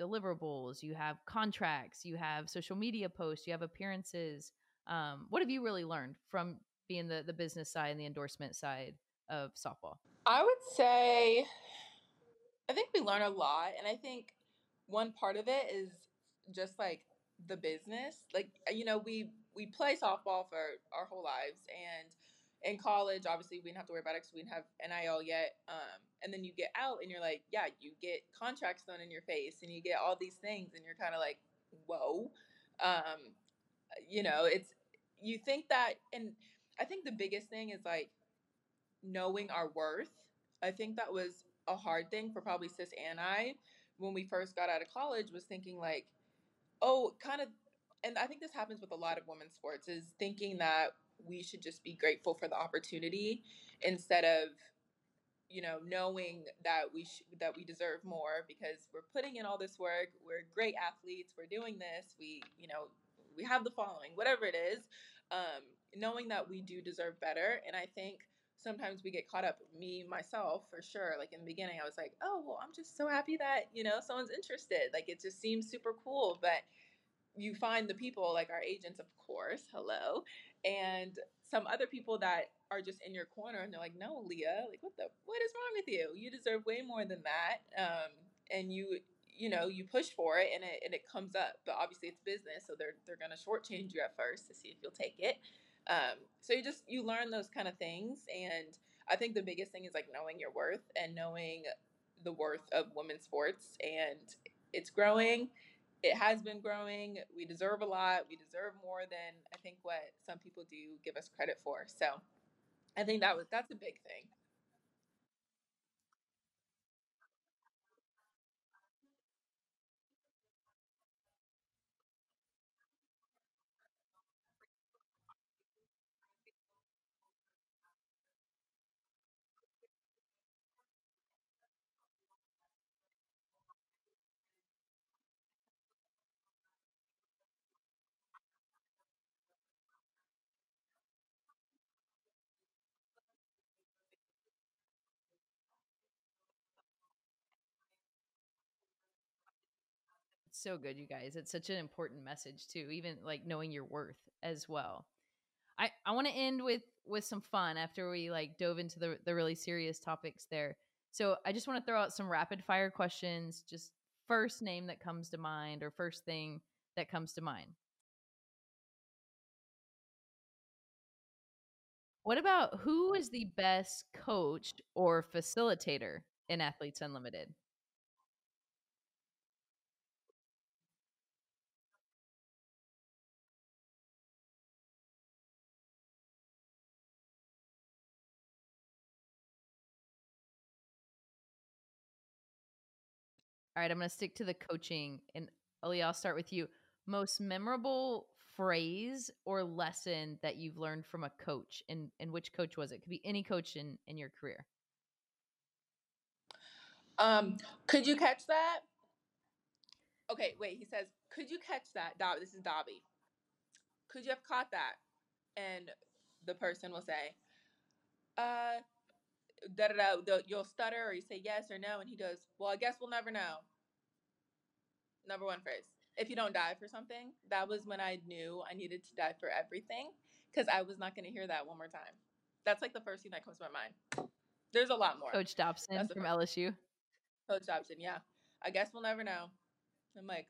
deliverables, you have contracts, you have social media posts, you have appearances. Um, what have you really learned from being the the business side and the endorsement side of softball? I would say, I think we learn a lot, and I think one part of it is just like the business. Like you know, we we play softball for our whole lives, and in college, obviously, we didn't have to worry about it because we didn't have NIL yet. Um, and then you get out, and you're like, yeah, you get contracts thrown in your face, and you get all these things, and you're kind of like, whoa. Um, you know, it's you think that, and I think the biggest thing is like knowing our worth. I think that was a hard thing for probably sis and I when we first got out of college was thinking like, oh, kind of and I think this happens with a lot of women's sports is thinking that we should just be grateful for the opportunity instead of you know knowing that we sh- that we deserve more because we're putting in all this work we're great athletes we're doing this we you know we have the following whatever it is um, knowing that we do deserve better. And i think sometimes we get caught up me myself for sure like in the beginning i was like oh well i'm just so happy that you know someone's interested. Like it just seems super cool but you find the people like our agents of course hello and some other people that are just in your corner and they're like no leah like what the what is wrong with you? You deserve way more than that um, and you you know you push for it and it, and it comes up but obviously it's business so they're they're to shortchange you at first to see if you'll take it um, so you just you learn those kind of things and i think the biggest thing is like knowing your worth and knowing the worth of women's sports and it's growing it has been growing. We deserve a lot. We deserve more than I think what some people do give us credit for. So I think that was that's a big thing. So good, you guys. It's such an important message too, even like knowing your worth as well. I I want to end with with some fun after we like dove into the the really serious topics there. So I just want to throw out some rapid fire questions. Just first name that comes to mind or first thing that comes to mind. What about who is the best coach or facilitator in Athletes Unlimited? All right, I'm going to stick to the coaching. And Ali, I'll start with you. Most memorable phrase or lesson that you've learned from a coach, and and which coach was it? Could be any coach in in your career. Um, could you catch that? Okay, wait. He says, "Could you catch that?" Dobby, this is Dobby. Could you have caught that? And the person will say, "Uh, da da da." You'll stutter, or you say yes or no, and he goes, "Well, I guess we'll never know." Number one phrase. If you don't die for something, that was when I knew I needed to die for everything because I was not going to hear that one more time. That's like the first thing that comes to my mind. There's a lot more. Coach Dobson from first. LSU. Coach Dobson, yeah. I guess we'll never know. I'm like,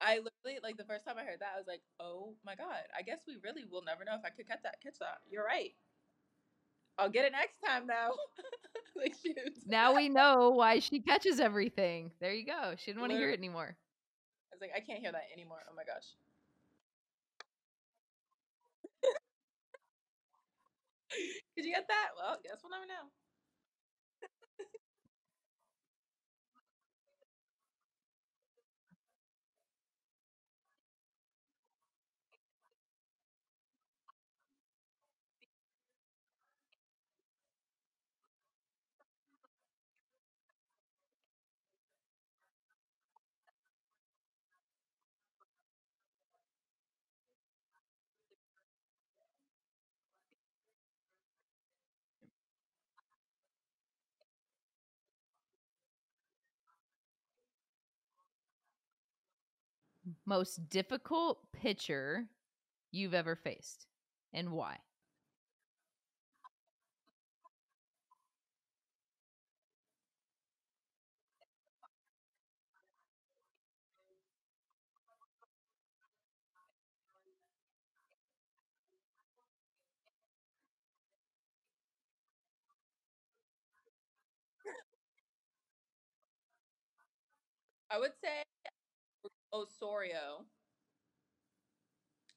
I literally like the first time I heard that, I was like, oh my god. I guess we really will never know if I could catch that. Catch that. You're right. I'll get it next time though. like shoot. Now we know why she catches everything. There you go. She didn't want to hear it anymore. I was like, I can't hear that anymore. Oh my gosh. Did you get that? Well, guess we'll never know. Most difficult pitcher you've ever faced and why? I would say Osorio.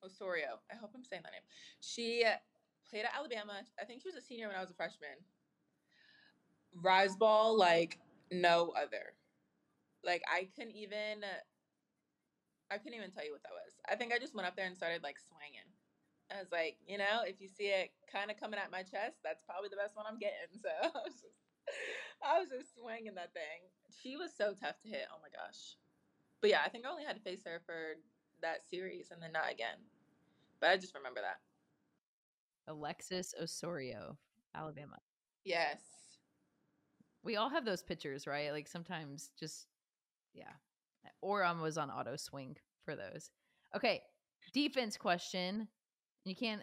Osorio. I hope I'm saying that name. She played at Alabama. I think she was a senior when I was a freshman. Rise ball like no other. Like I couldn't even I couldn't even tell you what that was. I think I just went up there and started like swinging. I was like, you know, if you see it kind of coming at my chest, that's probably the best one I'm getting. So I was just, I was just swinging that thing. She was so tough to hit. Oh my gosh. But yeah, I think I only had to face her for that series and then not again. But I just remember that. Alexis Osorio, Alabama. Yes. We all have those pictures, right? Like sometimes just yeah. Or I was on auto swing for those. Okay, defense question. You can't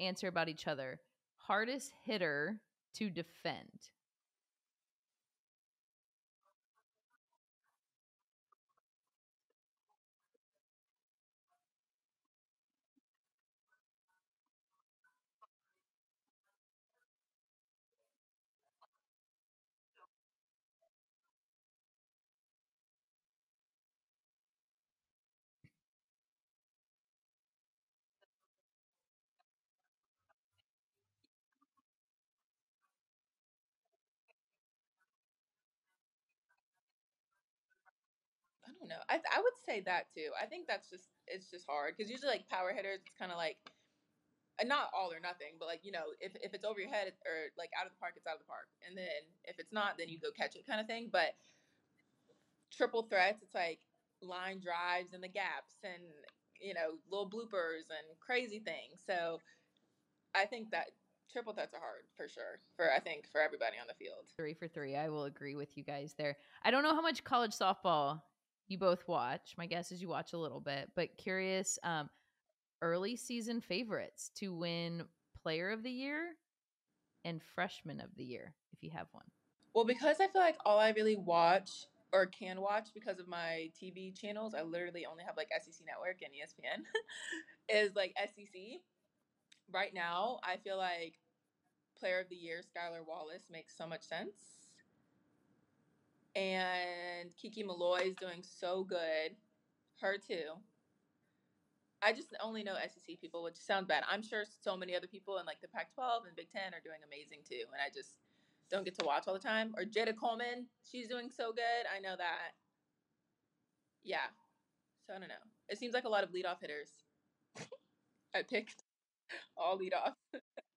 answer about each other. Hardest hitter to defend. Don't know. I I would say that too. I think that's just it's just hard because usually like power hitters, it's kind of like not all or nothing, but like you know, if if it's over your head or like out of the park, it's out of the park, and then if it's not, then you go catch it, kind of thing. But triple threats, it's like line drives and the gaps, and you know, little bloopers and crazy things. So I think that triple threats are hard for sure for I think for everybody on the field. Three for three. I will agree with you guys there. I don't know how much college softball you both watch. My guess is you watch a little bit, but curious um, early season favorites to win player of the year and freshman of the year, if you have one. Well, because I feel like all I really watch or can watch because of my TV channels, I literally only have like SEC Network and ESPN, is like SEC. Right now, I feel like player of the year, Skylar Wallace, makes so much sense and Kiki Milloy is doing so good. Her too. I just only know SEC people, which sounds bad. I'm sure so many other people in like the Pac-12 and Big Ten are doing amazing too, and I just don't get to watch all the time. Or Jayda Coleman, she's doing so good. I know that. Yeah. So I don't know. It seems like a lot of leadoff hitters. I picked all leadoff.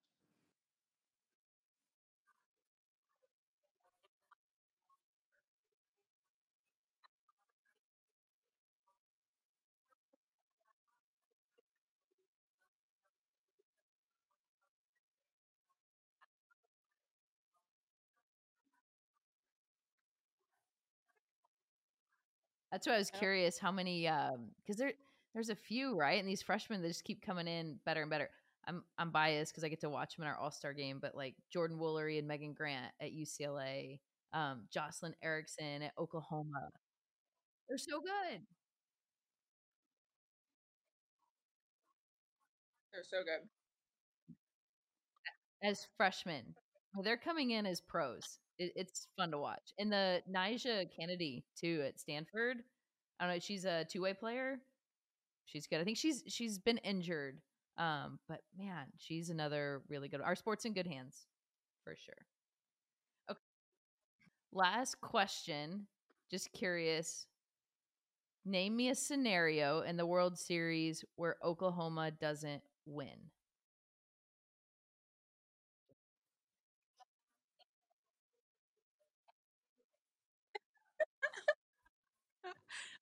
That's why I was curious how many um because there there's a few, right? And these freshmen that just keep coming in better and better. I'm I'm biased because I get to watch them in our All Star game, but like Jordan Woolery and Megan Grant at UCLA, um, Jocelyn Erickson at Oklahoma, they're so good They're so good. as freshmen. They're coming in as pros. It, it's fun to watch. And the Nija Canady too at Stanford. I don't know. She's a two way player. She's good. I think she's she's been injured. Um, but man, she's another really good. Our sports in good hands, for sure. Okay. Last question. Just curious. Name me a scenario in the World Series where Oklahoma doesn't win.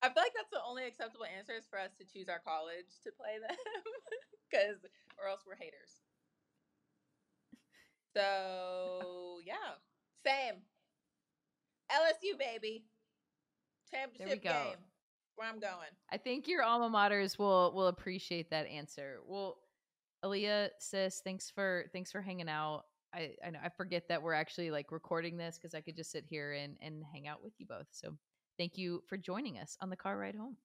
I feel like that's the only acceptable answer is for us to choose our college to play them, because or else we're haters. So yeah, same. LSU baby, championship go. game. where I'm going. I think your alma maters will will appreciate that answer. Well, Aliyah, sis, thanks for thanks for hanging out. I I, know, I forget that we're actually like recording this because I could just sit here and and hang out with you both. So Thank you for joining us on the car ride home.